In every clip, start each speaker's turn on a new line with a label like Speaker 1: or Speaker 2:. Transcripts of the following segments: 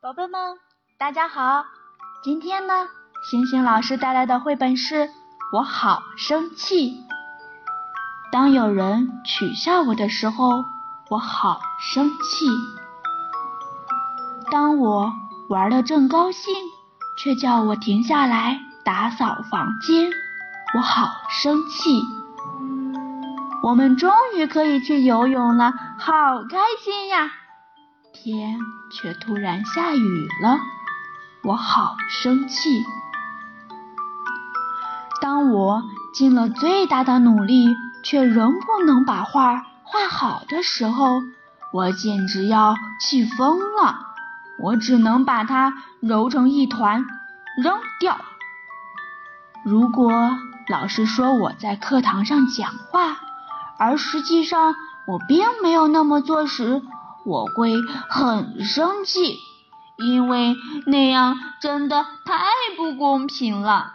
Speaker 1: 宝贝们，大家好！今天呢，星星老师带来的绘本是《我好生气》。当有人取笑我的时候，我好生气；当我玩的正高兴，却叫我停下来打扫房间，我好生气。我们终于可以去游泳了，好开心呀！天却突然下雨了，我好生气。当我尽了最大的努力，却仍不能把画画好的时候，我简直要气疯了。我只能把它揉成一团扔掉。如果老师说我在课堂上讲话，而实际上我并没有那么做时，我会很生气，因为那样真的太不公平了。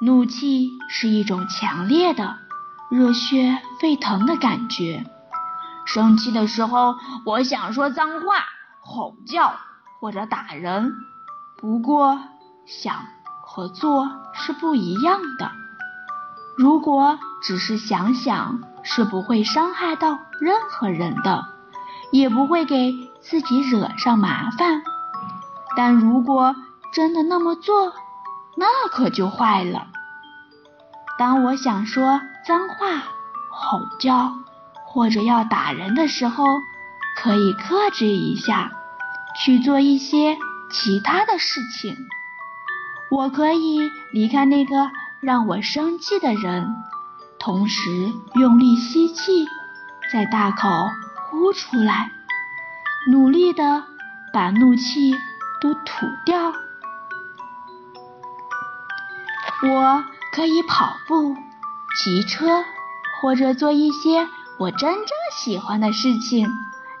Speaker 1: 怒气是一种强烈的、热血沸腾的感觉。生气的时候，我想说脏话、吼叫或者打人。不过，想和做是不一样的。如果只是想想，是不会伤害到任何人的。也不会给自己惹上麻烦，但如果真的那么做，那可就坏了。当我想说脏话、吼叫或者要打人的时候，可以克制一下，去做一些其他的事情。我可以离开那个让我生气的人，同时用力吸气，再大口。呼出来，努力的把怒气都吐掉。我可以跑步、骑车，或者做一些我真正喜欢的事情，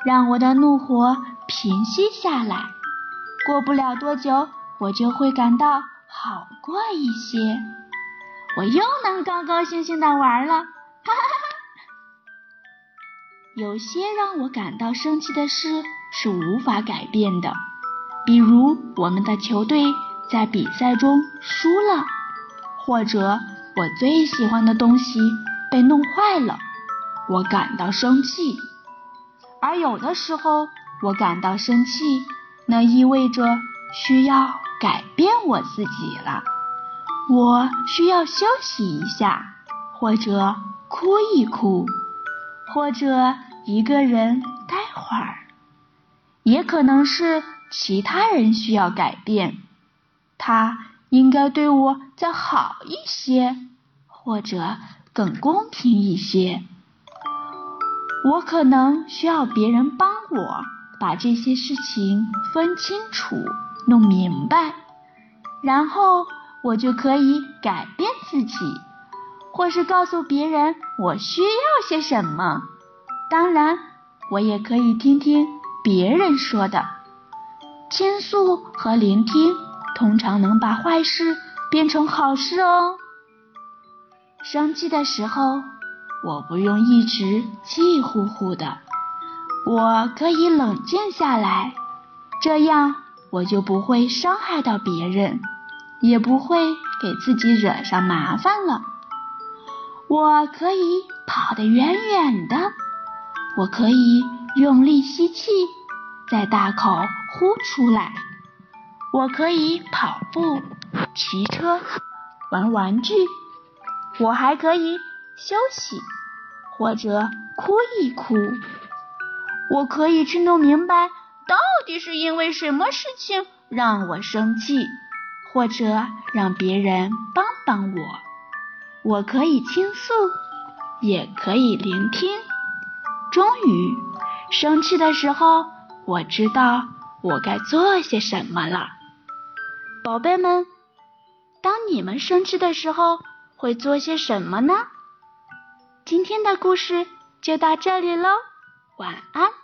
Speaker 1: 让我的怒火平息下来。过不了多久，我就会感到好过一些，我又能高高兴兴的玩了，有些让我感到生气的事是无法改变的，比如我们的球队在比赛中输了，或者我最喜欢的东西被弄坏了，我感到生气。而有的时候，我感到生气，那意味着需要改变我自己了，我需要休息一下，或者哭一哭。或者一个人待会儿，也可能是其他人需要改变，他应该对我再好一些，或者更公平一些。我可能需要别人帮我把这些事情分清楚、弄明白，然后我就可以改变自己。或是告诉别人我需要些什么，当然，我也可以听听别人说的。倾诉和聆听通常能把坏事变成好事哦。生气的时候，我不用一直气呼呼的，我可以冷静下来，这样我就不会伤害到别人，也不会给自己惹上麻烦了。我可以跑得远远的，我可以用力吸气，再大口呼出来。我可以跑步、骑车、玩玩具，我还可以休息或者哭一哭。我可以去弄明白到底是因为什么事情让我生气，或者让别人帮帮我。我可以倾诉，也可以聆听。终于，生气的时候，我知道我该做些什么了。宝贝们，当你们生气的时候，会做些什么呢？今天的故事就到这里喽，晚安。